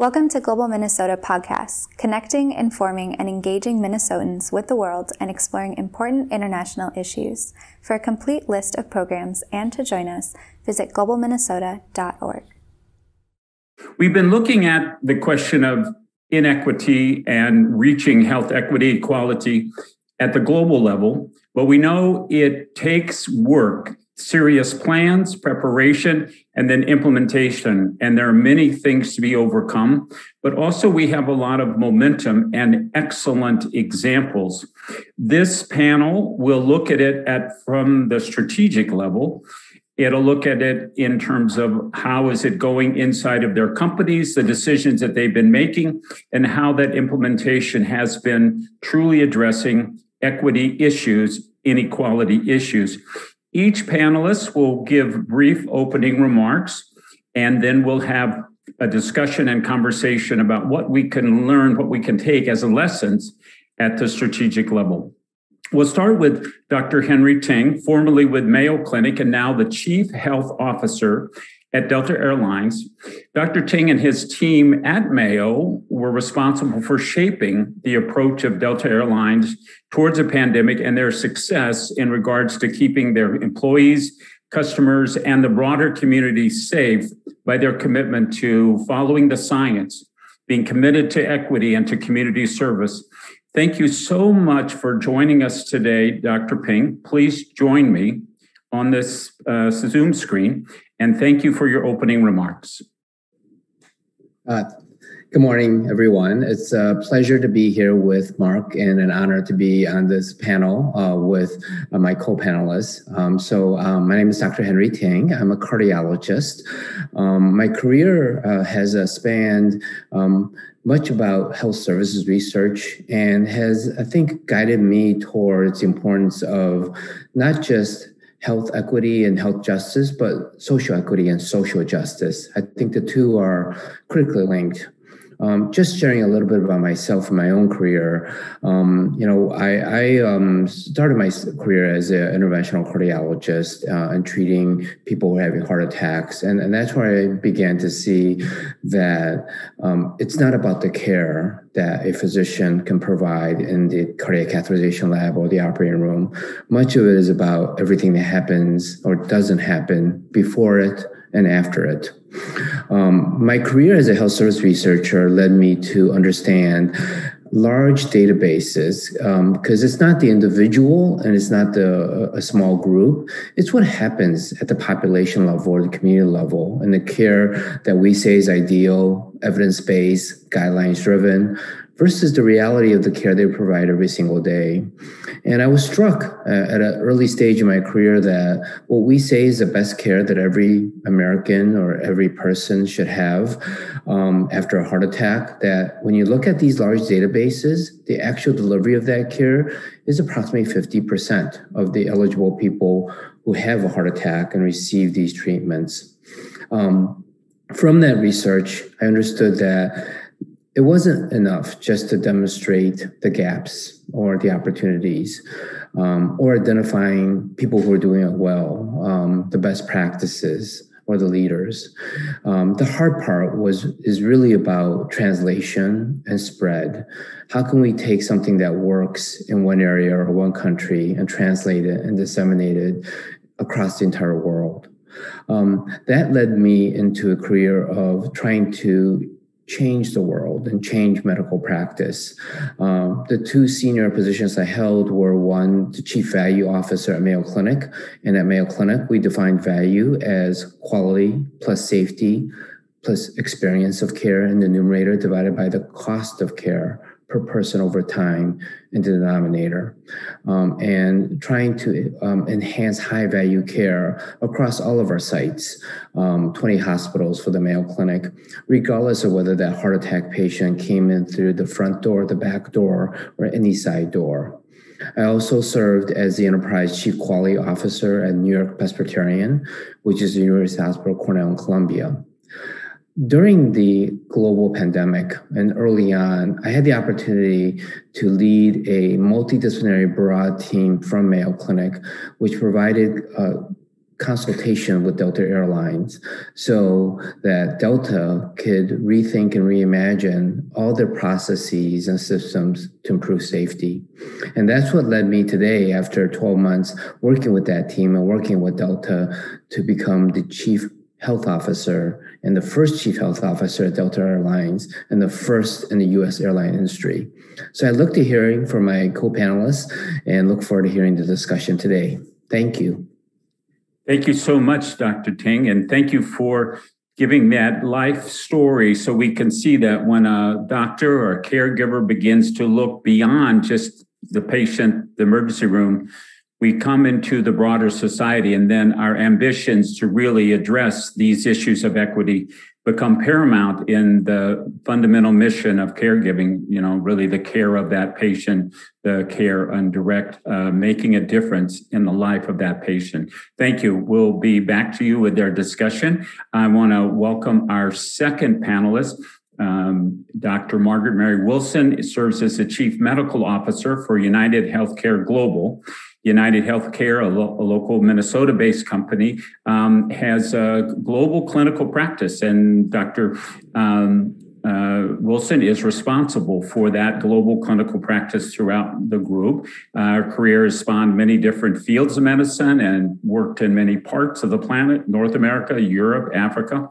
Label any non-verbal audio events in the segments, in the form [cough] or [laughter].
Welcome to Global Minnesota Podcasts, connecting, informing, and engaging Minnesotans with the world and exploring important international issues. For a complete list of programs and to join us, visit globalminnesota.org. We've been looking at the question of inequity and reaching health equity equality at the global level, but we know it takes work serious plans, preparation, and then implementation. And there are many things to be overcome, but also we have a lot of momentum and excellent examples. This panel will look at it at from the strategic level. It'll look at it in terms of how is it going inside of their companies, the decisions that they've been making, and how that implementation has been truly addressing equity issues, inequality issues. Each panelist will give brief opening remarks, and then we'll have a discussion and conversation about what we can learn, what we can take as lessons at the strategic level. We'll start with Dr. Henry Ting, formerly with Mayo Clinic and now the Chief Health Officer at Delta Airlines. Dr. Ting and his team at Mayo were responsible for shaping the approach of Delta Airlines towards a pandemic and their success in regards to keeping their employees, customers, and the broader community safe by their commitment to following the science, being committed to equity and to community service. Thank you so much for joining us today, Dr. Ting. Please join me on this uh, Zoom screen and thank you for your opening remarks. Uh, good morning, everyone. It's a pleasure to be here with Mark and an honor to be on this panel uh, with uh, my co-panelists. Um, so um, my name is Dr. Henry Ting. I'm a cardiologist. Um, my career uh, has uh, spanned um, much about health services research and has, I think, guided me towards the importance of not just health equity and health justice, but social equity and social justice. I think the two are critically linked. Um, just sharing a little bit about myself and my own career. Um, you know, I, I um, started my career as an interventional cardiologist uh, and treating people who are having heart attacks, and, and that's where I began to see that um, it's not about the care that a physician can provide in the cardiac catheterization lab or the operating room. Much of it is about everything that happens or doesn't happen before it and after it. Um, my career as a health service researcher led me to understand large databases because um, it's not the individual and it's not the a small group it's what happens at the population level or the community level and the care that we say is ideal evidence-based guidelines driven versus the reality of the care they provide every single day. And I was struck uh, at an early stage in my career that what we say is the best care that every American or every person should have um, after a heart attack, that when you look at these large databases, the actual delivery of that care is approximately 50% of the eligible people who have a heart attack and receive these treatments. Um, from that research, I understood that it wasn't enough just to demonstrate the gaps or the opportunities um, or identifying people who are doing it well, um, the best practices or the leaders. Um, the hard part was is really about translation and spread. How can we take something that works in one area or one country and translate it and disseminate it across the entire world? Um, that led me into a career of trying to change the world and change medical practice. Um, the two senior positions I held were one, the chief value officer at Mayo Clinic. And at Mayo Clinic, we defined value as quality plus safety plus experience of care in the numerator divided by the cost of care per person over time in the denominator um, and trying to um, enhance high value care across all of our sites um, 20 hospitals for the mayo clinic regardless of whether that heart attack patient came in through the front door the back door or any side door. I also served as the enterprise chief quality officer at New York Presbyterian, which is the University Hospital Cornell and Columbia during the global pandemic and early on, I had the opportunity to lead a multidisciplinary broad team from Mayo Clinic, which provided uh, consultation with Delta Airlines so that Delta could rethink and reimagine all their processes and systems to improve safety. And that's what led me today, after 12 months working with that team and working with Delta, to become the chief health officer and the first chief health officer at Delta Airlines and the first in the US airline industry. So I look to hearing from my co-panelists and look forward to hearing the discussion today. Thank you. Thank you so much, Dr. Ting, and thank you for giving that life story so we can see that when a doctor or a caregiver begins to look beyond just the patient, the emergency room, we come into the broader society and then our ambitions to really address these issues of equity become paramount in the fundamental mission of caregiving you know really the care of that patient the care and direct uh, making a difference in the life of that patient thank you we'll be back to you with our discussion i want to welcome our second panelist um, Dr. Margaret Mary Wilson serves as the Chief Medical Officer for United Healthcare Global. United Healthcare, a, lo- a local Minnesota based company, um, has a global clinical practice. And Dr. Um, uh, Wilson is responsible for that global clinical practice throughout the group. Uh, her career has spawned many different fields of medicine and worked in many parts of the planet North America, Europe, Africa.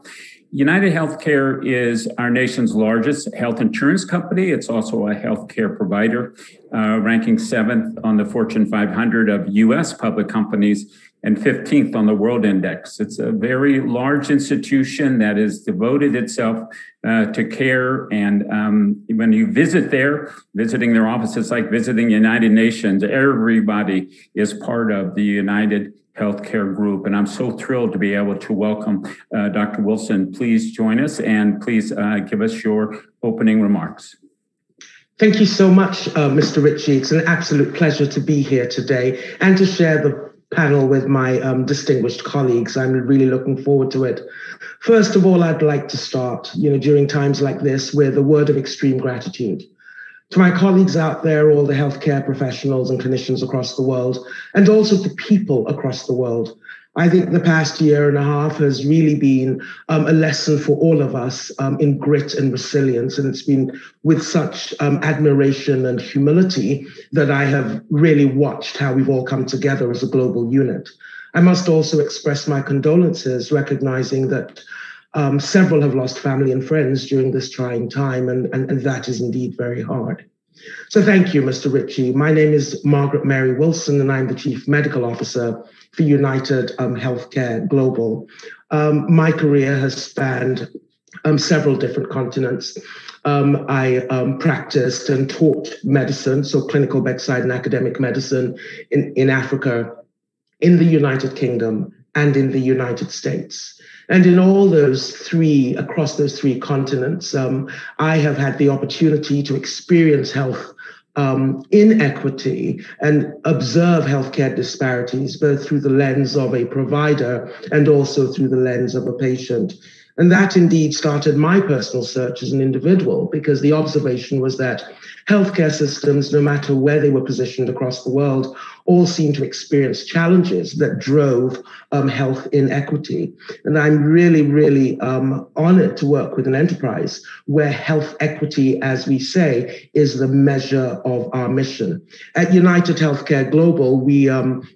United Healthcare is our nation's largest health insurance company. It's also a healthcare provider, uh, ranking seventh on the Fortune 500 of US public companies and 15th on the World Index. It's a very large institution that has devoted itself uh, to care. And um, when you visit there, visiting their offices like visiting United Nations, everybody is part of the United Healthcare Group. And I'm so thrilled to be able to welcome uh, Dr. Wilson. Please join us and please uh, give us your opening remarks. Thank you so much, uh, Mr. Ritchie. It's an absolute pleasure to be here today and to share the panel with my um, distinguished colleagues. I'm really looking forward to it. First of all, I'd like to start, you know, during times like this with a word of extreme gratitude to my colleagues out there, all the healthcare professionals and clinicians across the world, and also to people across the world. I think the past year and a half has really been um, a lesson for all of us um, in grit and resilience. And it's been with such um, admiration and humility that I have really watched how we've all come together as a global unit. I must also express my condolences, recognizing that um, several have lost family and friends during this trying time, and, and, and that is indeed very hard. So thank you, Mr. Ritchie. My name is Margaret Mary Wilson, and I'm the Chief Medical Officer for United um, Healthcare Global. Um, my career has spanned um, several different continents. Um, I um, practiced and taught medicine, so clinical bedside and academic medicine in, in Africa, in the United Kingdom, and in the United States. And in all those three, across those three continents, um, I have had the opportunity to experience health um, inequity and observe healthcare disparities, both through the lens of a provider and also through the lens of a patient. And that indeed started my personal search as an individual because the observation was that healthcare systems, no matter where they were positioned across the world, all seemed to experience challenges that drove um, health inequity. And I'm really, really um, honored to work with an enterprise where health equity, as we say, is the measure of our mission. At United Healthcare Global, we um,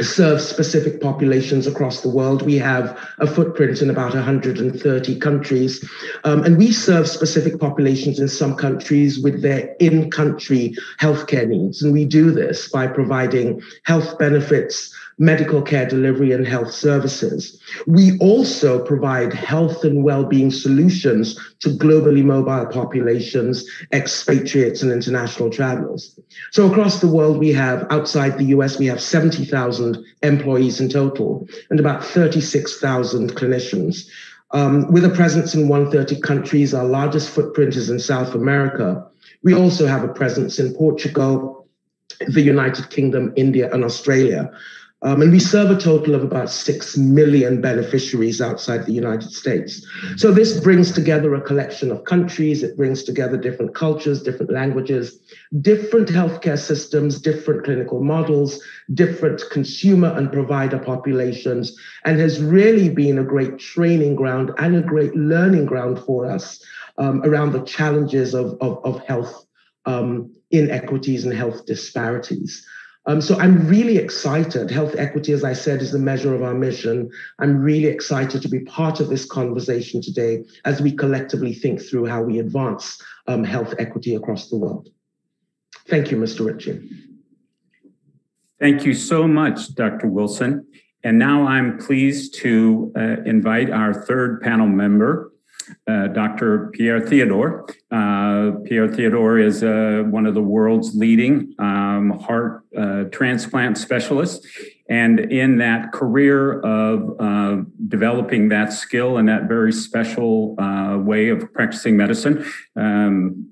serve specific populations across the world. We have a footprint in about 130 countries. Um, and we serve specific populations in some countries with their in country healthcare needs. And we do this by providing health benefits medical care delivery and health services. We also provide health and well-being solutions to globally mobile populations, expatriates and international travelers. So across the world, we have, outside the US, we have 70,000 employees in total and about 36,000 clinicians. Um, with a presence in 130 countries, our largest footprint is in South America. We also have a presence in Portugal, the United Kingdom, India, and Australia. Um, and we serve a total of about 6 million beneficiaries outside the United States. So this brings together a collection of countries, it brings together different cultures, different languages, different healthcare systems, different clinical models, different consumer and provider populations, and has really been a great training ground and a great learning ground for us um, around the challenges of, of, of health um, inequities and health disparities. Um, so I'm really excited. Health equity, as I said, is the measure of our mission. I'm really excited to be part of this conversation today as we collectively think through how we advance um, health equity across the world. Thank you, Mr. Ritchie. Thank you so much, Dr. Wilson. And now I'm pleased to uh, invite our third panel member, uh, Dr. Pierre Theodore. Uh, Pierre Theodore is uh, one of the world's leading um, heart uh, transplant specialists. And in that career of uh, developing that skill and that very special way of practicing medicine, um,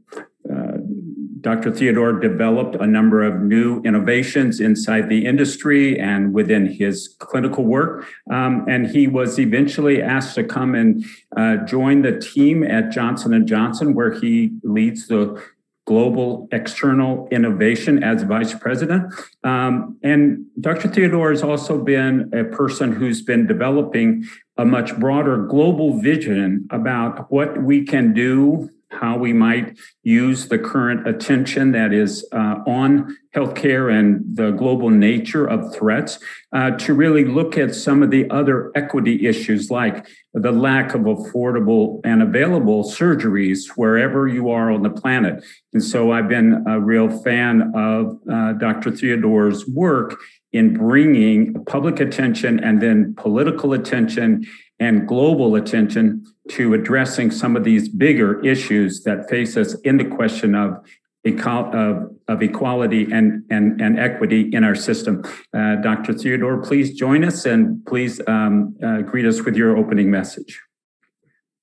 Dr. Theodore developed a number of new innovations inside the industry and within his clinical work. Um, and he was eventually asked to come and uh, join the team at Johnson & Johnson, where he leads the global external innovation as vice president. Um, and Dr. Theodore has also been a person who's been developing a much broader global vision about what we can do how we might use the current attention that is uh, on healthcare and the global nature of threats uh, to really look at some of the other equity issues like the lack of affordable and available surgeries wherever you are on the planet. And so I've been a real fan of uh, Dr. Theodore's work in bringing public attention and then political attention and global attention to addressing some of these bigger issues that face us in the question of of, of equality and, and, and equity in our system. Uh, Dr. Theodore, please join us and please um, uh, greet us with your opening message.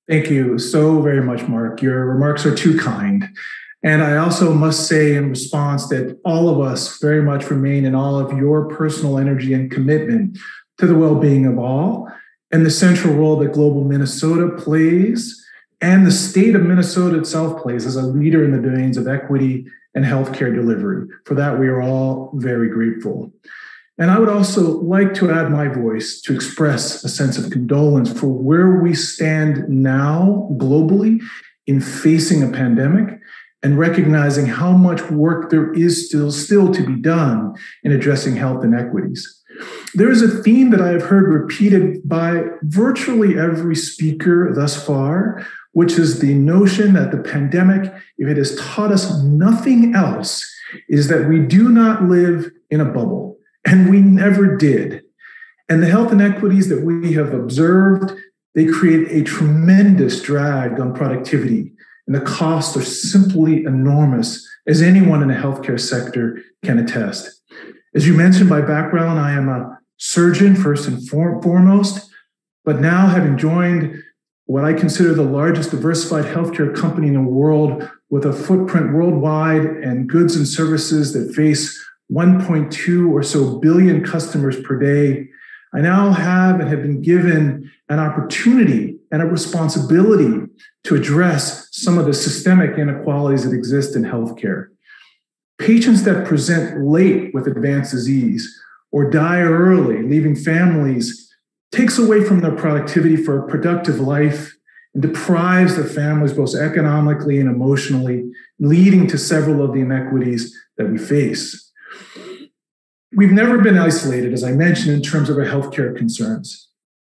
Thank you so very much, Mark. Your remarks are too kind. And I also must say in response that all of us very much remain in all of your personal energy and commitment to the well being of all and the central role that Global Minnesota plays and the state of Minnesota itself plays as a leader in the domains of equity and healthcare delivery. For that, we are all very grateful. And I would also like to add my voice to express a sense of condolence for where we stand now globally in facing a pandemic and recognizing how much work there is still, still to be done in addressing health inequities. There is a theme that I have heard repeated by virtually every speaker thus far, which is the notion that the pandemic, if it has taught us nothing else, is that we do not live in a bubble, and we never did. And the health inequities that we have observed, they create a tremendous drag on productivity, and the costs are simply enormous, as anyone in the healthcare sector can attest. As you mentioned, by background, I am a surgeon first and foremost, but now having joined what I consider the largest diversified healthcare company in the world with a footprint worldwide and goods and services that face 1.2 or so billion customers per day, I now have and have been given an opportunity and a responsibility to address some of the systemic inequalities that exist in healthcare. Patients that present late with advanced disease or die early, leaving families, takes away from their productivity for a productive life and deprives the families both economically and emotionally, leading to several of the inequities that we face. We've never been isolated, as I mentioned, in terms of our healthcare concerns.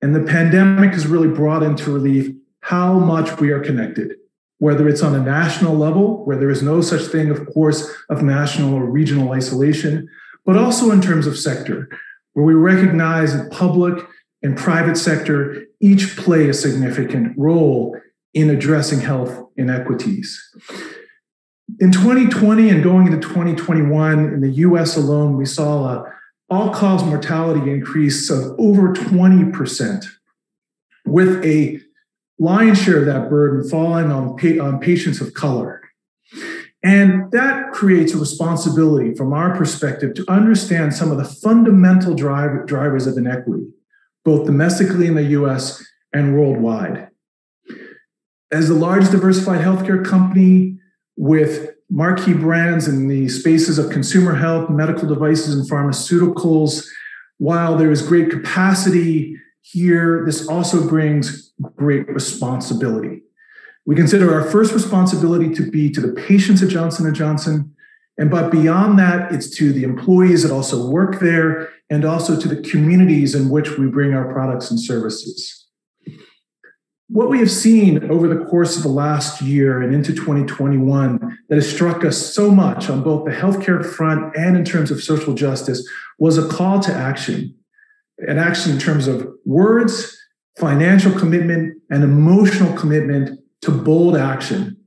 And the pandemic has really brought into relief how much we are connected whether it's on a national level, where there is no such thing, of course, of national or regional isolation, but also in terms of sector, where we recognize that public and private sector each play a significant role in addressing health inequities. In 2020 and going into 2021, in the US alone, we saw a all cause mortality increase of over 20%, with a lion's share of that burden falling on, pa- on patients of color. And that creates a responsibility from our perspective to understand some of the fundamental driver, drivers of inequity, both domestically in the US and worldwide. As the largest diversified healthcare company with marquee brands in the spaces of consumer health, medical devices, and pharmaceuticals, while there is great capacity here, this also brings great responsibility. We consider our first responsibility to be to the patients at Johnson & Johnson, and but beyond that, it's to the employees that also work there and also to the communities in which we bring our products and services. What we have seen over the course of the last year and into 2021 that has struck us so much on both the healthcare front and in terms of social justice was a call to action. An action in terms of words, financial commitment, and emotional commitment to bold action,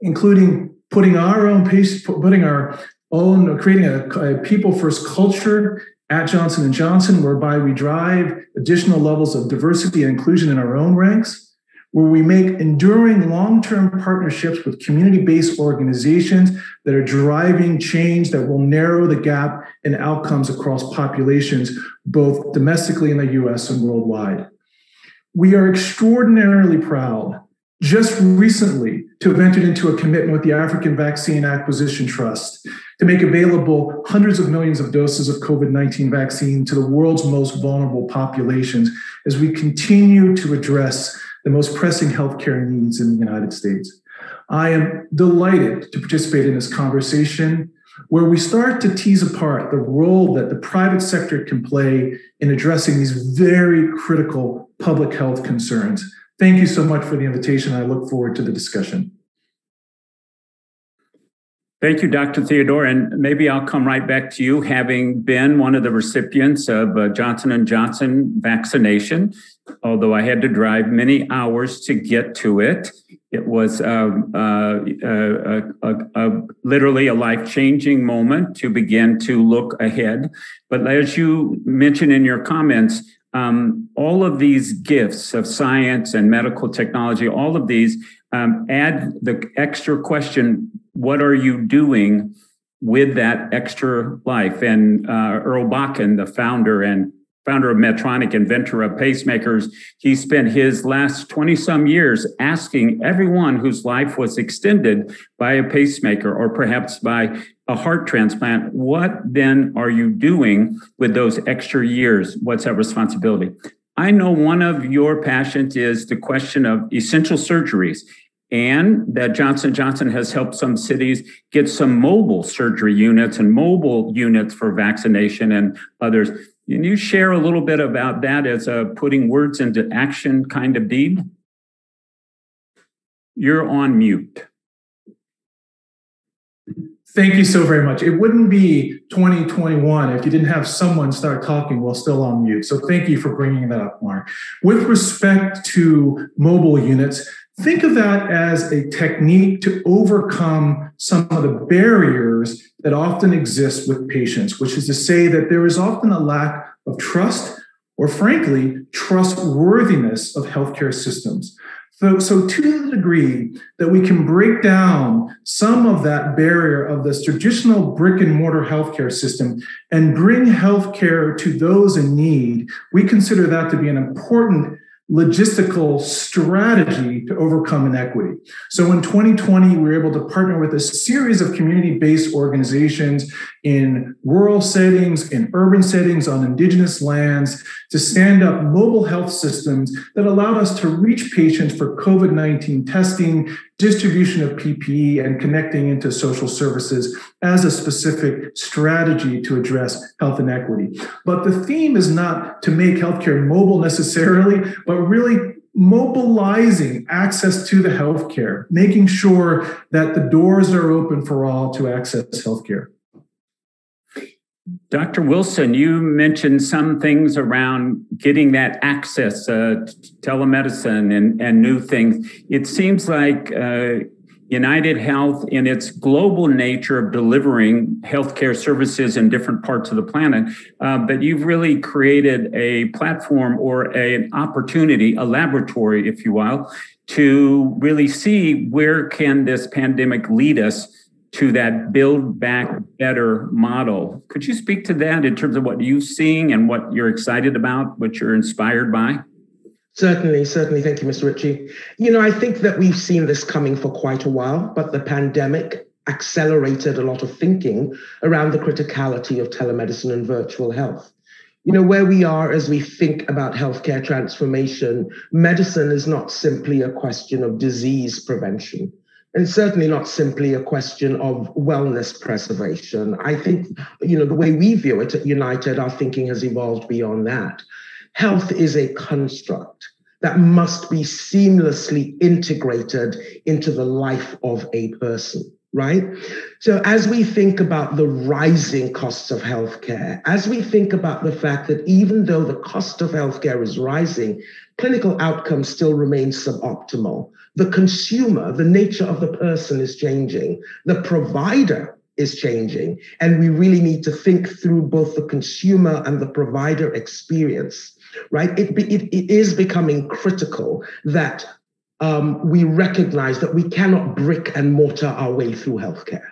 including putting our own pace, putting our own, creating a, a people first culture at Johnson & Johnson, whereby we drive additional levels of diversity and inclusion in our own ranks, where we make enduring long-term partnerships with community-based organizations that are driving change that will narrow the gap in outcomes across populations, both domestically in the US and worldwide. We are extraordinarily proud just recently to have entered into a commitment with the African Vaccine Acquisition Trust to make available hundreds of millions of doses of COVID 19 vaccine to the world's most vulnerable populations as we continue to address the most pressing healthcare needs in the United States. I am delighted to participate in this conversation where we start to tease apart the role that the private sector can play in addressing these very critical public health concerns Thank you so much for the invitation. I look forward to the discussion. Thank you, Dr. Theodore. And maybe I'll come right back to you, having been one of the recipients of uh, Johnson & Johnson vaccination, although I had to drive many hours to get to it. It was um, uh, uh, uh, literally a life-changing moment to begin to look ahead. But as you mentioned in your comments, um, all of these gifts of science and medical technology, all of these um, add the extra question what are you doing with that extra life? And uh, Earl Bakken, the founder and founder of Medtronic, inventor of pacemakers, he spent his last 20 some years asking everyone whose life was extended by a pacemaker or perhaps by a heart transplant, what then are you doing with those extra years? What's that responsibility? I know one of your passions is the question of essential surgeries and that Johnson Johnson has helped some cities get some mobile surgery units and mobile units for vaccination and others. Can you share a little bit about that as a putting words into action kind of deed? You're on mute. Thank you so very much. It wouldn't be 2021 if you didn't have someone start talking while still on mute. So thank you for bringing that up, Mark. With respect to mobile units, think of that as a technique to overcome some of the barriers that often exist with patients, which is to say that there is often a lack of trust or, frankly, trustworthiness of healthcare systems. So, so to the degree that we can break down some of that barrier of this traditional brick and mortar healthcare system and bring healthcare to those in need, we consider that to be an important logistical strategy to overcome inequity. So in 2020, we were able to partner with a series of community based organizations in rural settings, in urban settings, on indigenous lands to stand up mobile health systems that allowed us to reach patients for COVID 19 testing, distribution of PPE, and connecting into social services as a specific strategy to address health inequity. But the theme is not to make healthcare mobile necessarily, but really mobilizing access to the healthcare, making sure that the doors are open for all to access healthcare. Dr. Wilson, you mentioned some things around getting that access, uh, telemedicine, and, and new things. It seems like uh, United Health, in its global nature of delivering healthcare services in different parts of the planet, uh, but you've really created a platform or a, an opportunity, a laboratory, if you will, to really see where can this pandemic lead us to that build back better model. Could you speak to that in terms of what you're seeing and what you're excited about, what you're inspired by? Certainly, certainly. Thank you, Mr. Ritchie. You know, I think that we've seen this coming for quite a while, but the pandemic accelerated a lot of thinking around the criticality of telemedicine and virtual health. You know, where we are as we think about healthcare transformation, medicine is not simply a question of disease prevention and certainly not simply a question of wellness preservation. I think, you know, the way we view it at United, our thinking has evolved beyond that. Health is a construct that must be seamlessly integrated into the life of a person right? So, as we think about the rising costs of healthcare, as we think about the fact that even though the cost of healthcare is rising, clinical outcomes still remain suboptimal. The consumer, the nature of the person is changing. The provider is changing. And we really need to think through both the consumer and the provider experience, right? It, it, it is becoming critical that um, we recognize that we cannot brick and mortar our way through healthcare.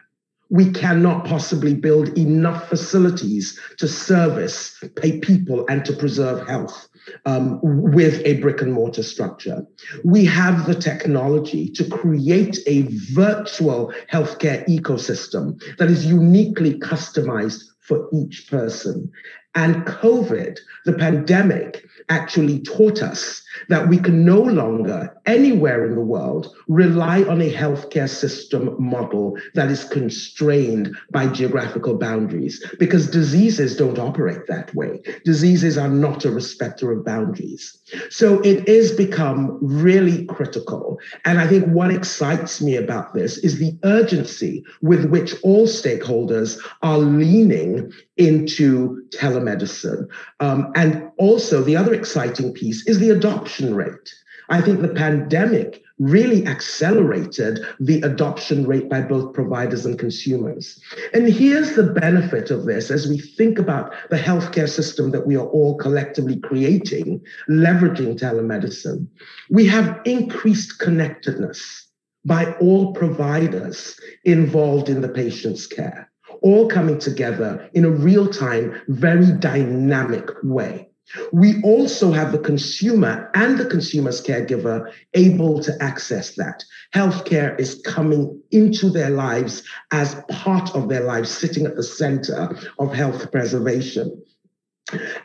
We cannot possibly build enough facilities to service, pay people, and to preserve health um, with a brick and mortar structure. We have the technology to create a virtual healthcare ecosystem that is uniquely customized for each person. And COVID, the pandemic, actually taught us that we can no longer, anywhere in the world, rely on a healthcare system model that is constrained by geographical boundaries because diseases don't operate that way. Diseases are not a respecter of boundaries. So it is become really critical. And I think what excites me about this is the urgency with which all stakeholders are leaning into telemedicine. Um, and also, the other exciting piece is the adoption rate. I think the pandemic really accelerated the adoption rate by both providers and consumers. And here's the benefit of this as we think about the healthcare system that we are all collectively creating, leveraging telemedicine. We have increased connectedness by all providers involved in the patient's care, all coming together in a real time, very dynamic way. We also have the consumer and the consumer's caregiver able to access that. Healthcare is coming into their lives as part of their lives, sitting at the center of health preservation.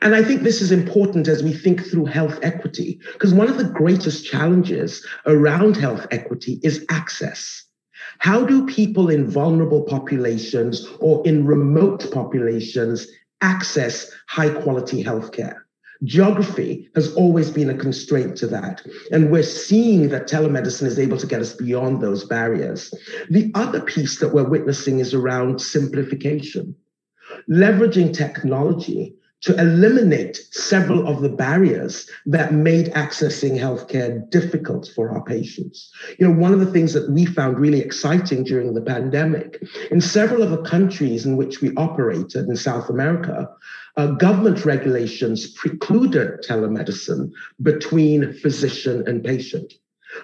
And I think this is important as we think through health equity, because one of the greatest challenges around health equity is access. How do people in vulnerable populations or in remote populations access high quality healthcare? Geography has always been a constraint to that. And we're seeing that telemedicine is able to get us beyond those barriers. The other piece that we're witnessing is around simplification, leveraging technology to eliminate several of the barriers that made accessing healthcare difficult for our patients. You know, one of the things that we found really exciting during the pandemic, in several of the countries in which we operated in South America, uh, government regulations precluded telemedicine between physician and patient.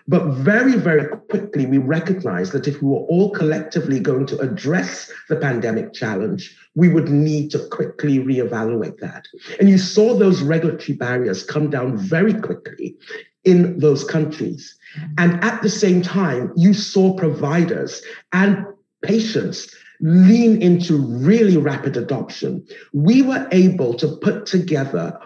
But very, very quickly, we recognized that if we were all collectively going to address the pandemic challenge, we would need to quickly reevaluate that. And you saw those regulatory barriers come down very quickly in those countries. And at the same time, you saw providers and patients lean into really rapid adoption. We were able to put together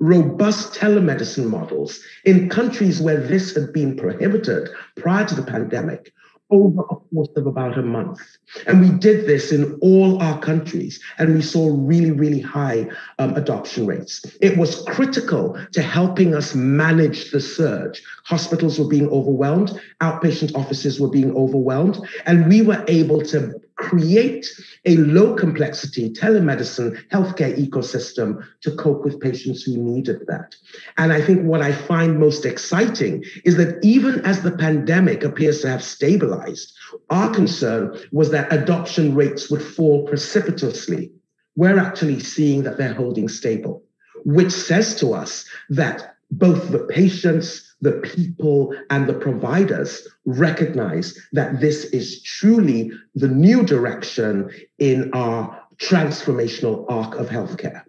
robust telemedicine models in countries where this had been prohibited prior to the pandemic over a course of about a month. And we did this in all our countries, and we saw really, really high um, adoption rates. It was critical to helping us manage the surge. Hospitals were being overwhelmed, outpatient offices were being overwhelmed, and we were able to create a low complexity telemedicine healthcare ecosystem to cope with patients who needed that. And I think what I find most exciting is that even as the pandemic appears to have stabilized, our concern was that adoption rates would fall precipitously. We're actually seeing that they're holding stable, which says to us that both the patients, the people and the providers recognize that this is truly the new direction in our transformational arc of healthcare.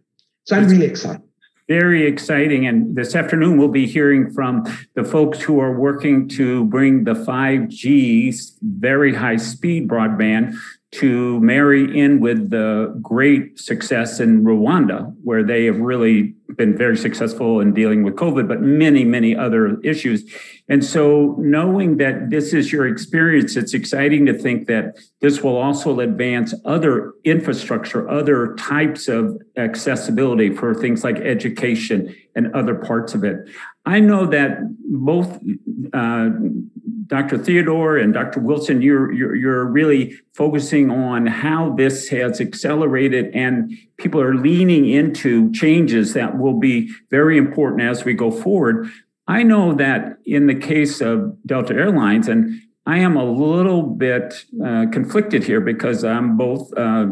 So I'm really excited. Very exciting. And this afternoon, we'll be hearing from the folks who are working to bring the 5G, very high speed broadband to marry in with the great success in Rwanda, where they have really been very successful in dealing with COVID, but many, many other issues. And so, knowing that this is your experience, it's exciting to think that this will also advance other infrastructure, other types of accessibility for things like education and other parts of it. I know that both uh, Dr. Theodore and Dr. Wilson, you're, you're, you're really focusing on how this has accelerated and people are leaning into changes that will be very important as we go forward. I know that in the case of Delta Airlines, and I am a little bit uh, conflicted here because I'm both uh,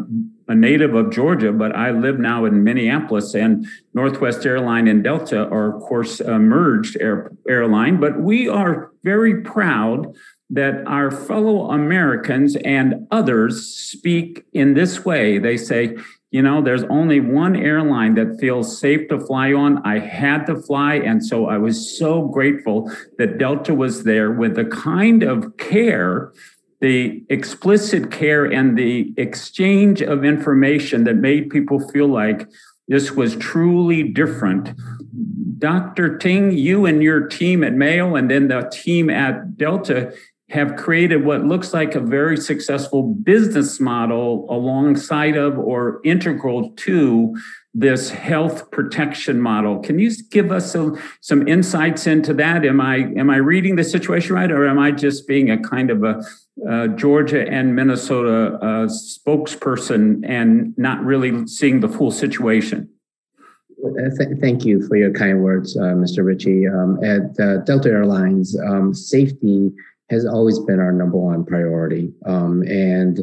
a native of Georgia, but I live now in Minneapolis, and Northwest Airline and Delta are, of course, a merged air, airline. But we are very proud that our fellow Americans and others speak in this way. They say, you know, there's only one airline that feels safe to fly on. I had to fly. And so I was so grateful that Delta was there with the kind of care the explicit care and the exchange of information that made people feel like this was truly different. Dr. Ting, you and your team at Mayo and then the team at Delta have created what looks like a very successful business model alongside of or integral to this health protection model. Can you give us some, some insights into that? Am I am I reading the situation right, or am I just being a kind of a uh, Georgia and Minnesota uh, spokesperson and not really seeing the full situation? Uh, th- thank you for your kind words, uh, Mr. Ritchie. Um, at uh, Delta Airlines, um, safety has always been our number one priority. Um, and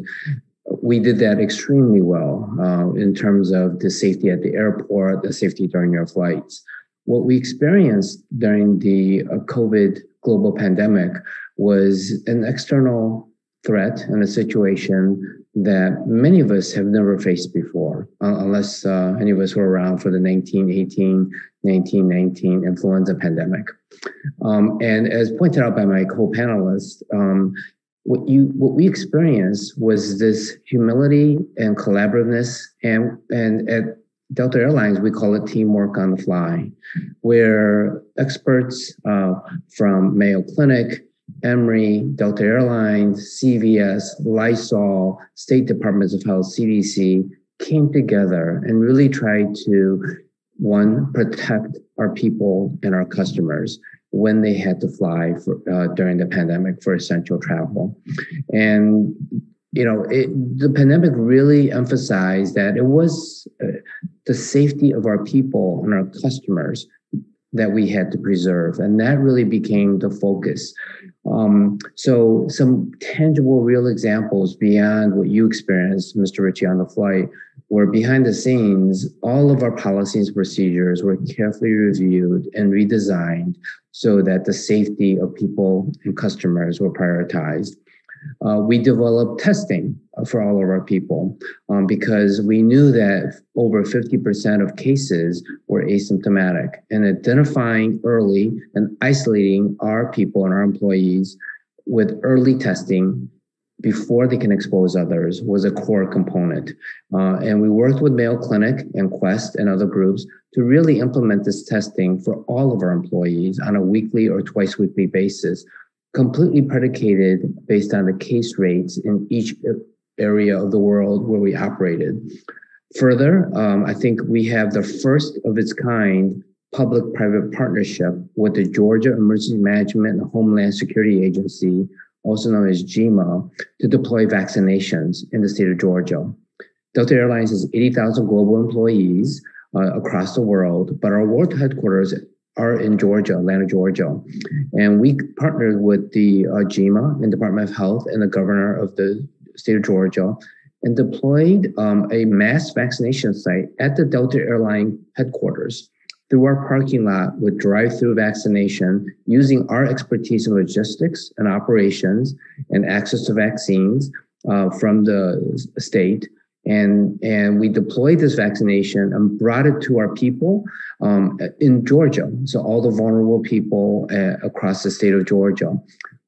we did that extremely well in terms of the safety at the airport, the safety during your flights. What we experienced during the COVID global pandemic was an external threat and a situation that many of us have never faced before, uh, unless uh, any of us were around for the 1918, 1919 influenza pandemic. Um, and as pointed out by my co-panelists, um, what you what we experienced was this humility and collaborativeness, and and at Delta Airlines we call it teamwork on the fly, where experts uh, from Mayo Clinic Emory, Delta Airlines, CVS, Lysol, State Departments of Health, CDC came together and really tried to one protect our people and our customers when they had to fly for, uh, during the pandemic for essential travel. And you know it, the pandemic really emphasized that it was uh, the safety of our people and our customers that we had to preserve. And that really became the focus um, so some tangible, real examples beyond what you experienced, Mr. Ritchie, on the flight, were behind the scenes, all of our policies and procedures were carefully reviewed and redesigned so that the safety of people and customers were prioritized. Uh, we developed testing for all of our people um, because we knew that over 50% of cases were asymptomatic and identifying early and isolating our people and our employees with early testing before they can expose others was a core component. Uh, and we worked with Mayo Clinic and Quest and other groups to really implement this testing for all of our employees on a weekly or twice weekly basis completely predicated based on the case rates in each area of the world where we operated. Further, um, I think we have the first of its kind public private partnership with the Georgia Emergency Management and Homeland Security Agency, also known as GEMA, to deploy vaccinations in the state of Georgia. Delta Airlines has 80,000 global employees uh, across the world, but our world headquarters are in Georgia, Atlanta, Georgia. And we partnered with the uh, and Department of Health and the governor of the state of Georgia and deployed um, a mass vaccination site at the Delta Airline headquarters. through our parking lot with drive-through vaccination using our expertise in logistics and operations and access to vaccines uh, from the state and and we deployed this vaccination and brought it to our people um, in Georgia. So all the vulnerable people uh, across the state of Georgia.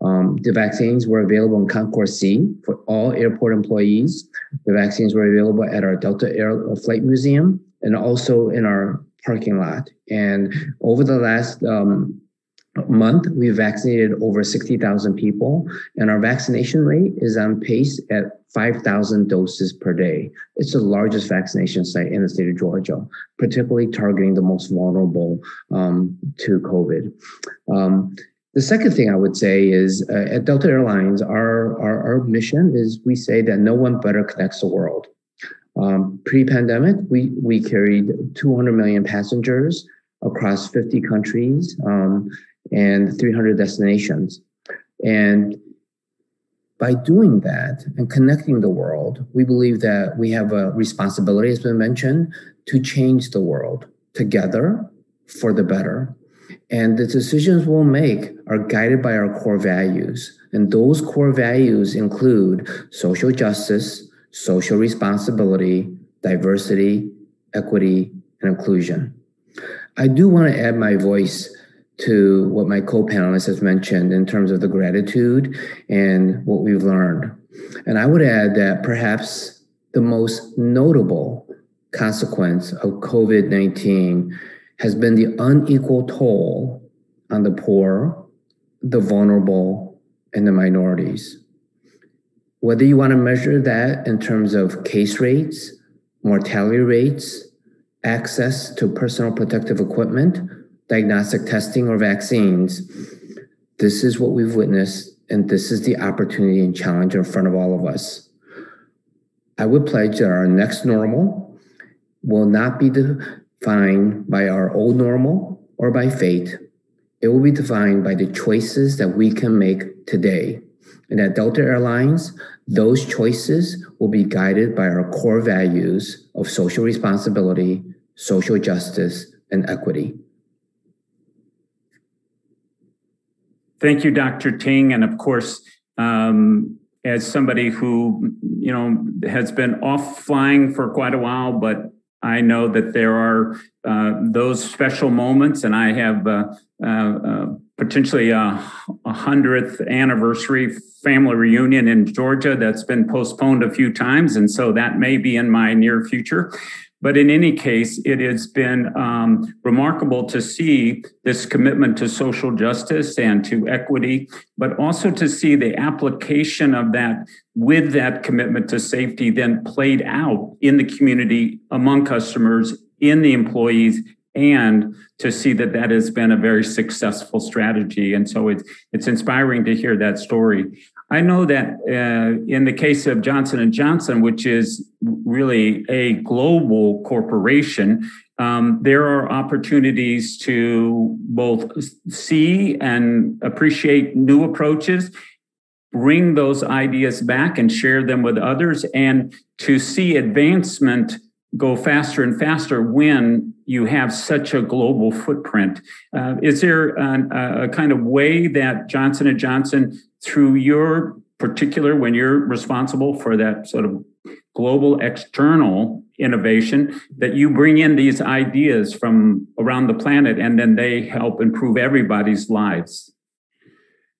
Um, the vaccines were available in Concourse C for all airport employees. The vaccines were available at our Delta Air Flight Museum and also in our parking lot. And over the last um, month, we vaccinated over 60,000 people, and our vaccination rate is on pace at 5,000 doses per day. It's the largest vaccination site in the state of Georgia, particularly targeting the most vulnerable um, to COVID. Um, the second thing I would say is uh, at Delta Airlines, our, our, our, mission is we say that no one better connects the world. Um, Pre-pandemic, we, we carried 200 million passengers across 50 countries. Um, and 300 destinations. And by doing that and connecting the world, we believe that we have a responsibility, as been mentioned, to change the world together for the better. And the decisions we'll make are guided by our core values. And those core values include social justice, social responsibility, diversity, equity, and inclusion. I do want to add my voice to what my co-panelists have mentioned in terms of the gratitude and what we've learned. And I would add that perhaps the most notable consequence of COVID-19 has been the unequal toll on the poor, the vulnerable, and the minorities. Whether you want to measure that in terms of case rates, mortality rates, access to personal protective equipment, diagnostic testing or vaccines, this is what we've witnessed, and this is the opportunity and challenge in front of all of us. I would pledge that our next normal will not be defined by our old normal or by fate. It will be defined by the choices that we can make today. And at Delta Airlines, those choices will be guided by our core values of social responsibility, social justice, and equity. Thank you, Dr. Ting. And of course, um, as somebody who, you know, has been off flying for quite a while, but I know that there are uh, those special moments, and I have uh, uh, uh potentially a, a hundredth anniversary family reunion in Georgia that's been postponed a few times, and so that may be in my near future. But in any case, it has been um, remarkable to see this commitment to social justice and to equity, but also to see the application of that with that commitment to safety then played out in the community among customers, in the employees, and to see that that has been a very successful strategy. And so it's, it's inspiring to hear that story. I know that uh, in the case of Johnson and Johnson, which is really a global corporation, um, there are opportunities to both see and appreciate new approaches, bring those ideas back and share them with others, and to see advancement go faster and faster when you have such a global footprint. Uh, is there a, a kind of way that Johnson and Johnson through your particular when you're responsible for that sort of global external innovation that you bring in these ideas from around the planet and then they help improve everybody's lives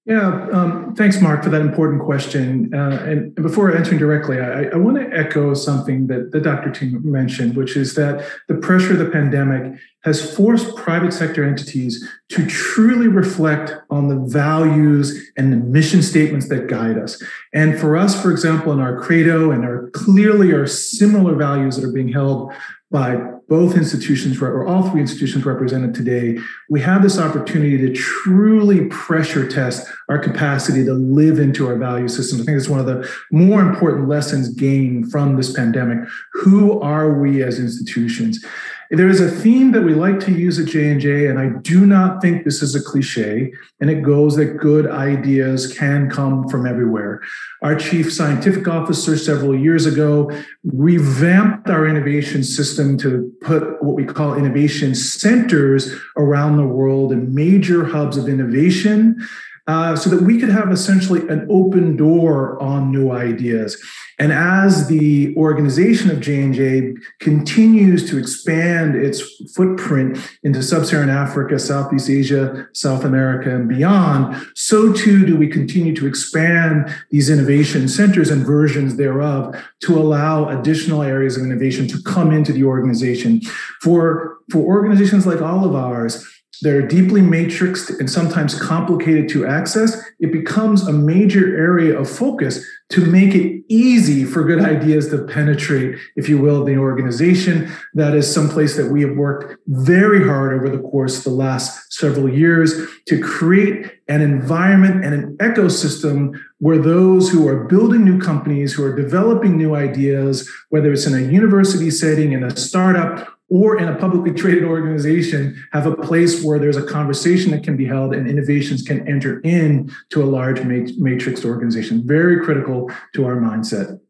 yeah, um, thanks, Mark, for that important question. Uh, and, before answering directly, I, I want to echo something that, that Dr. Ting mentioned, which is that the pressure of the pandemic has forced private sector entities to truly reflect on the values and the mission statements that guide us. And for us, for example, in our credo and our clearly are similar values that are being held by both institutions or all three institutions represented today, we have this opportunity to truly pressure test our capacity to live into our value system. I think it's one of the more important lessons gained from this pandemic. Who are we as institutions? There is a theme that we like to use at J&J, and I do not think this is a cliche, and it goes that good ideas can come from everywhere. Our chief scientific officer several years ago revamped our innovation system to put what we call innovation centers around the world in major hubs of innovation uh, so that we could have essentially an open door on new ideas. And as the organization of J&J continues to expand its footprint into sub-Saharan Africa, Southeast Asia, South America, and beyond, so too do we continue to expand these innovation centers and versions thereof to allow additional areas of innovation to come into the organization. For, for organizations like all of ours, that are deeply matrixed and sometimes complicated to access, it becomes a major area of focus to make it easy for good ideas to penetrate, if you will, the organization. That is someplace that we have worked very hard over the course of the last several years to create an environment and an ecosystem where those who are building new companies, who are developing new ideas, whether it's in a university setting, in a startup, or in a publicly traded organization have a place where there's a conversation that can be held and innovations can enter in to a large matrix organization. Very critical to our mindset.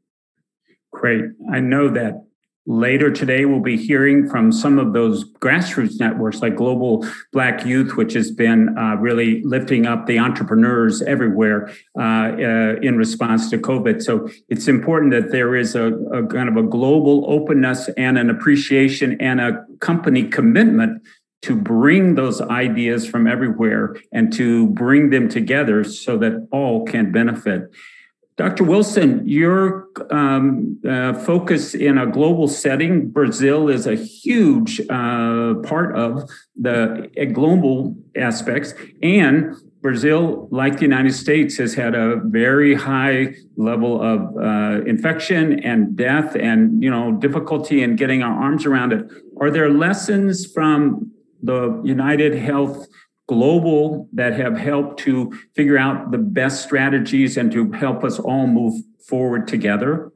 Great. I know that Later today, we'll be hearing from some of those grassroots networks like Global Black Youth, which has been uh, really lifting up the entrepreneurs everywhere uh, uh, in response to COVID. So it's important that there is a, a kind of a global openness and an appreciation and a company commitment to bring those ideas from everywhere and to bring them together so that all can benefit. Dr. Wilson, your um, uh, focus in a global setting, Brazil is a huge uh, part of the uh, global aspects. And Brazil, like the United States, has had a very high level of uh, infection and death and, you know, difficulty in getting our arms around it. Are there lessons from the United Health global that have helped to figure out the best strategies and to help us all move forward together?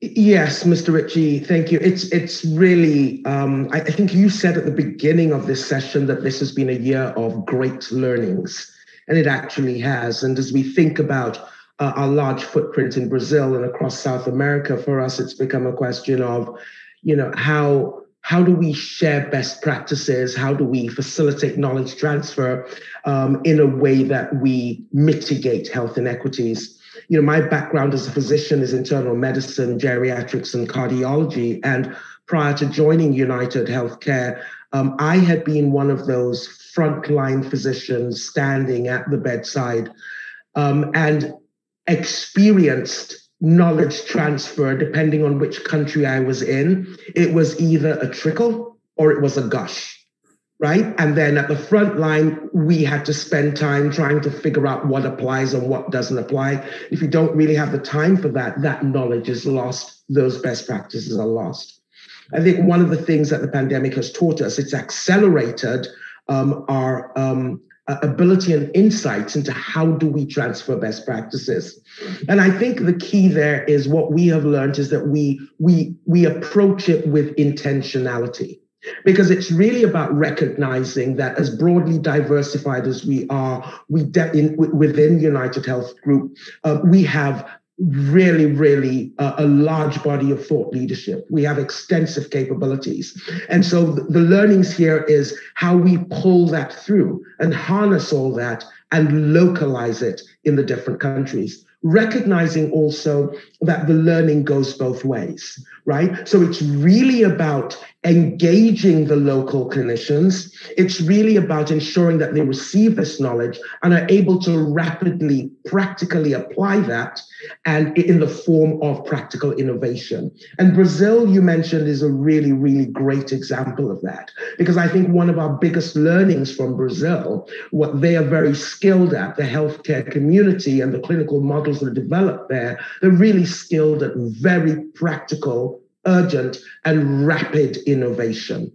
Yes, Mr. Ritchie, thank you. It's it's really um, I, I, think you said at the beginning of this session that this has been a year of great learnings, and it actually has. And as we think about uh, our large footprint in Brazil and across South America, for us, it's become a question of, you know, how how do we share best practices? How do we facilitate knowledge transfer um, in a way that we mitigate health inequities? You know, my background as a physician is internal medicine, geriatrics, and cardiology. And prior to joining United Healthcare, um, I had been one of those frontline physicians standing at the bedside um, and experienced knowledge transfer, depending on which country I was in, it was either a trickle or it was a gush, right? And then at the front line, we had to spend time trying to figure out what applies and what doesn't apply. If you don't really have the time for that, that knowledge is lost. Those best practices are lost. I think one of the things that the pandemic has taught us, it's accelerated um, our um, uh, ability and insights into how do we transfer best practices. And i think the key there is what we have learned is that we we we approach it with intentionality. Because it's really about recognizing that as broadly diversified as we are we de- in, within united health group uh, we have really, really a large body of thought leadership. We have extensive capabilities. And so the learnings here is how we pull that through and harness all that and localize it in the different countries recognizing also that the learning goes both ways, right? So it's really about engaging the local clinicians. It's really about ensuring that they receive this knowledge and are able to rapidly, practically apply that and in the form of practical innovation. And Brazil, you mentioned, is a really, really great example of that. Because I think one of our biggest learnings from Brazil, what they are very skilled at, the healthcare community and the clinical models that are developed there, they're really skilled at very practical, urgent, and rapid innovation.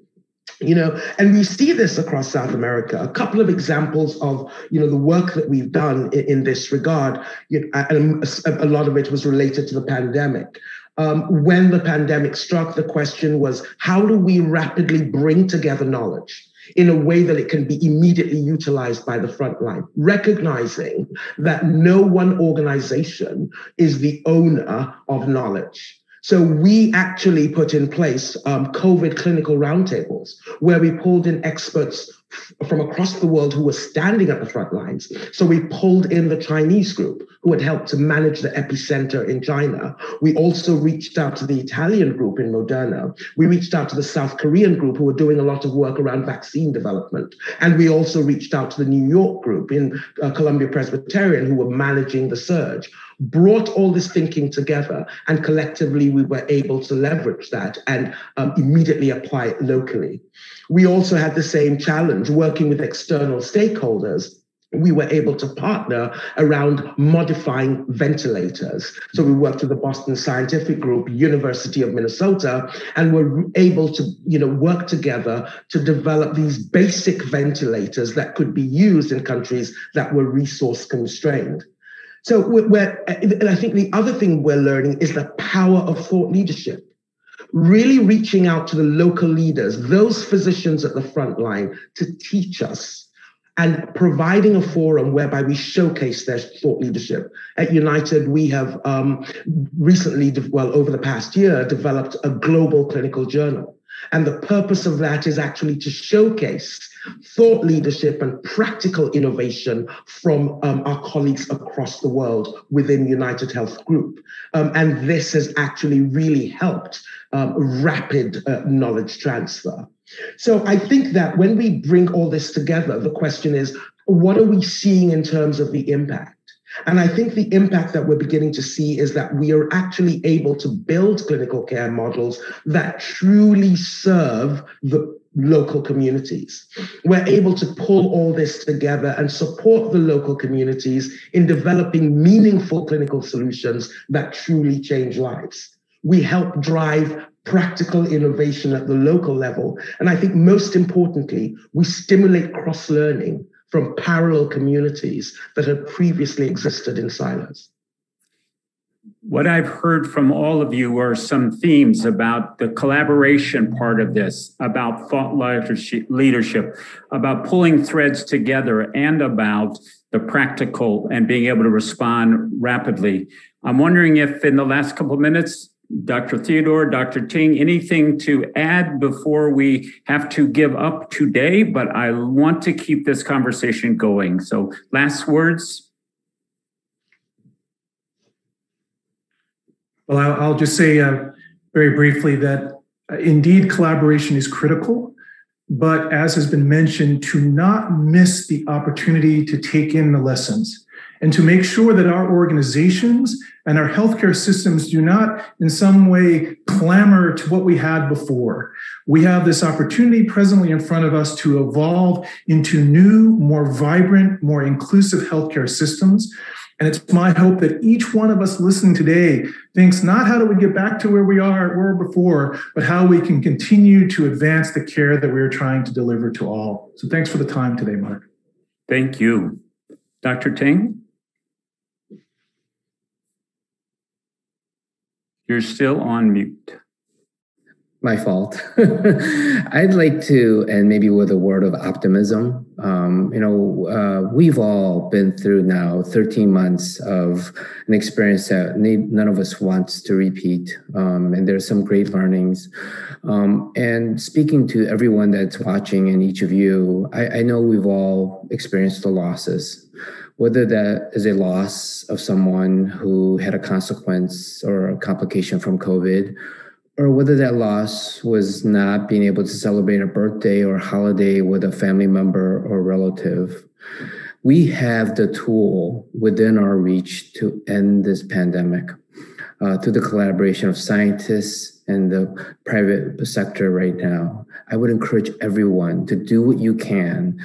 You know and we see this across south america. A couple of examples of you know the work that we've done in, in this regard you know, and a lot of it was related to the pandemic. Um, when the pandemic struck, the question was how do we rapidly bring together knowledge? In a way that it can be immediately utilized by the front line, recognizing that no one organization is the owner of knowledge. So we actually put in place um, COVID clinical roundtables where we pulled in experts from across the world who were standing at the front lines. So we pulled in the Chinese group who had helped to manage the epicenter in China. We also reached out to the Italian group in Moderna. We reached out to the South Korean group who were doing a lot of work around vaccine development. And we also reached out to the New York group in uh, Columbia Presbyterian who were managing the surge brought all this thinking together and collectively we were able to leverage that and um, immediately apply it locally. We also had the same challenge working with external stakeholders we were able to partner around modifying ventilators. So we worked with the Boston Scientific Group, University of Minnesota, and were able to, you know, work together to develop these basic ventilators that could be used in countries that were resource constrained. So we're, and I think the other thing we're learning is the power of thought leadership. Really reaching out to the local leaders, those physicians at the front line to teach us and providing a forum whereby we showcase their thought leadership. At United, we have um, recently, well, over the past year, developed a global clinical journal and the purpose of that is actually to showcase thought leadership and practical innovation from um, our colleagues across the world within United Health Group. Um, and this has actually really helped um, rapid uh, knowledge transfer. So I think that when we bring all this together, the question is what are we seeing in terms of the impact? And I think the impact that we're beginning to see is that we are actually able to build clinical care models that truly serve the local communities. We're able to pull all this together and support the local communities in developing meaningful clinical solutions that truly change lives. We help drive practical innovation at the local level. And I think most importantly, we stimulate cross learning from parallel communities that had previously existed in silos. What I've heard from all of you are some themes about the collaboration part of this, about thought leadership, about pulling threads together, and about the practical and being able to respond rapidly. I'm wondering if in the last couple of minutes, Dr. Theodore, Dr. Ting, anything to add before we have to give up today? But I want to keep this conversation going. So, last words. Well, I'll just say uh, very briefly that uh, indeed collaboration is critical, but as has been mentioned, to not miss the opportunity to take in the lessons and to make sure that our organizations and our healthcare systems do not in some way clamor to what we had before. We have this opportunity presently in front of us to evolve into new, more vibrant, more inclusive healthcare systems. And it's my hope that each one of us listening today thinks not how do we get back to where we are were before, but how we can continue to advance the care that we're trying to deliver to all. So thanks for the time today, Mark. Thank you. Dr. Ting? You're still on mute. My fault. [laughs] I'd like to, and maybe with a word of optimism, um, you know, uh, we've all been through now 13 months of an experience that none of us wants to repeat. Um, and there's some great learnings. Um, and speaking to everyone that's watching and each of you, I, I know we've all experienced the losses whether that is a loss of someone who had a consequence or a complication from COVID, or whether that loss was not being able to celebrate a birthday or holiday with a family member or relative. We have the tool within our reach to end this pandemic uh, through the collaboration of scientists and the private sector right now. I would encourage everyone to do what you can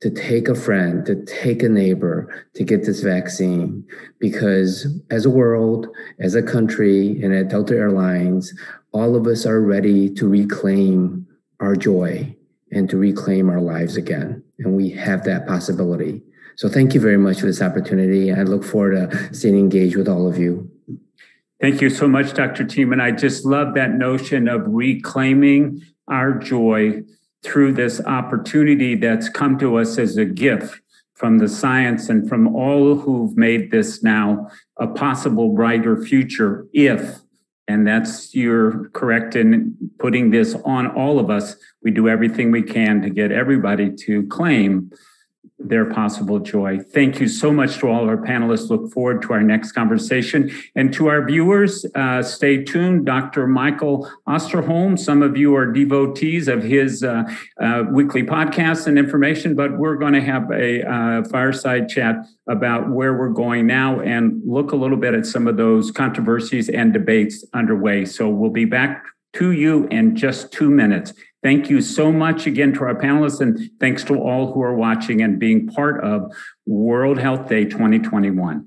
to take a friend, to take a neighbor to get this vaccine. Because as a world, as a country, and at Delta Airlines, all of us are ready to reclaim our joy and to reclaim our lives again. And we have that possibility. So thank you very much for this opportunity. I look forward to staying engaged with all of you. Thank you so much, Dr. Tiemann. I just love that notion of reclaiming our joy through this opportunity that's come to us as a gift from the science and from all who've made this now a possible brighter future if and that's you're correct in putting this on all of us. We do everything we can to get everybody to claim their possible joy. Thank you so much to all our panelists. Look forward to our next conversation. And to our viewers, uh, stay tuned. Dr. Michael Osterholm, some of you are devotees of his uh, uh, weekly podcasts and information, but we're going to have a uh, fireside chat about where we're going now and look a little bit at some of those controversies and debates underway. So we'll be back to you in just two minutes. Thank you so much again to our panelists, and thanks to all who are watching and being part of World Health Day 2021.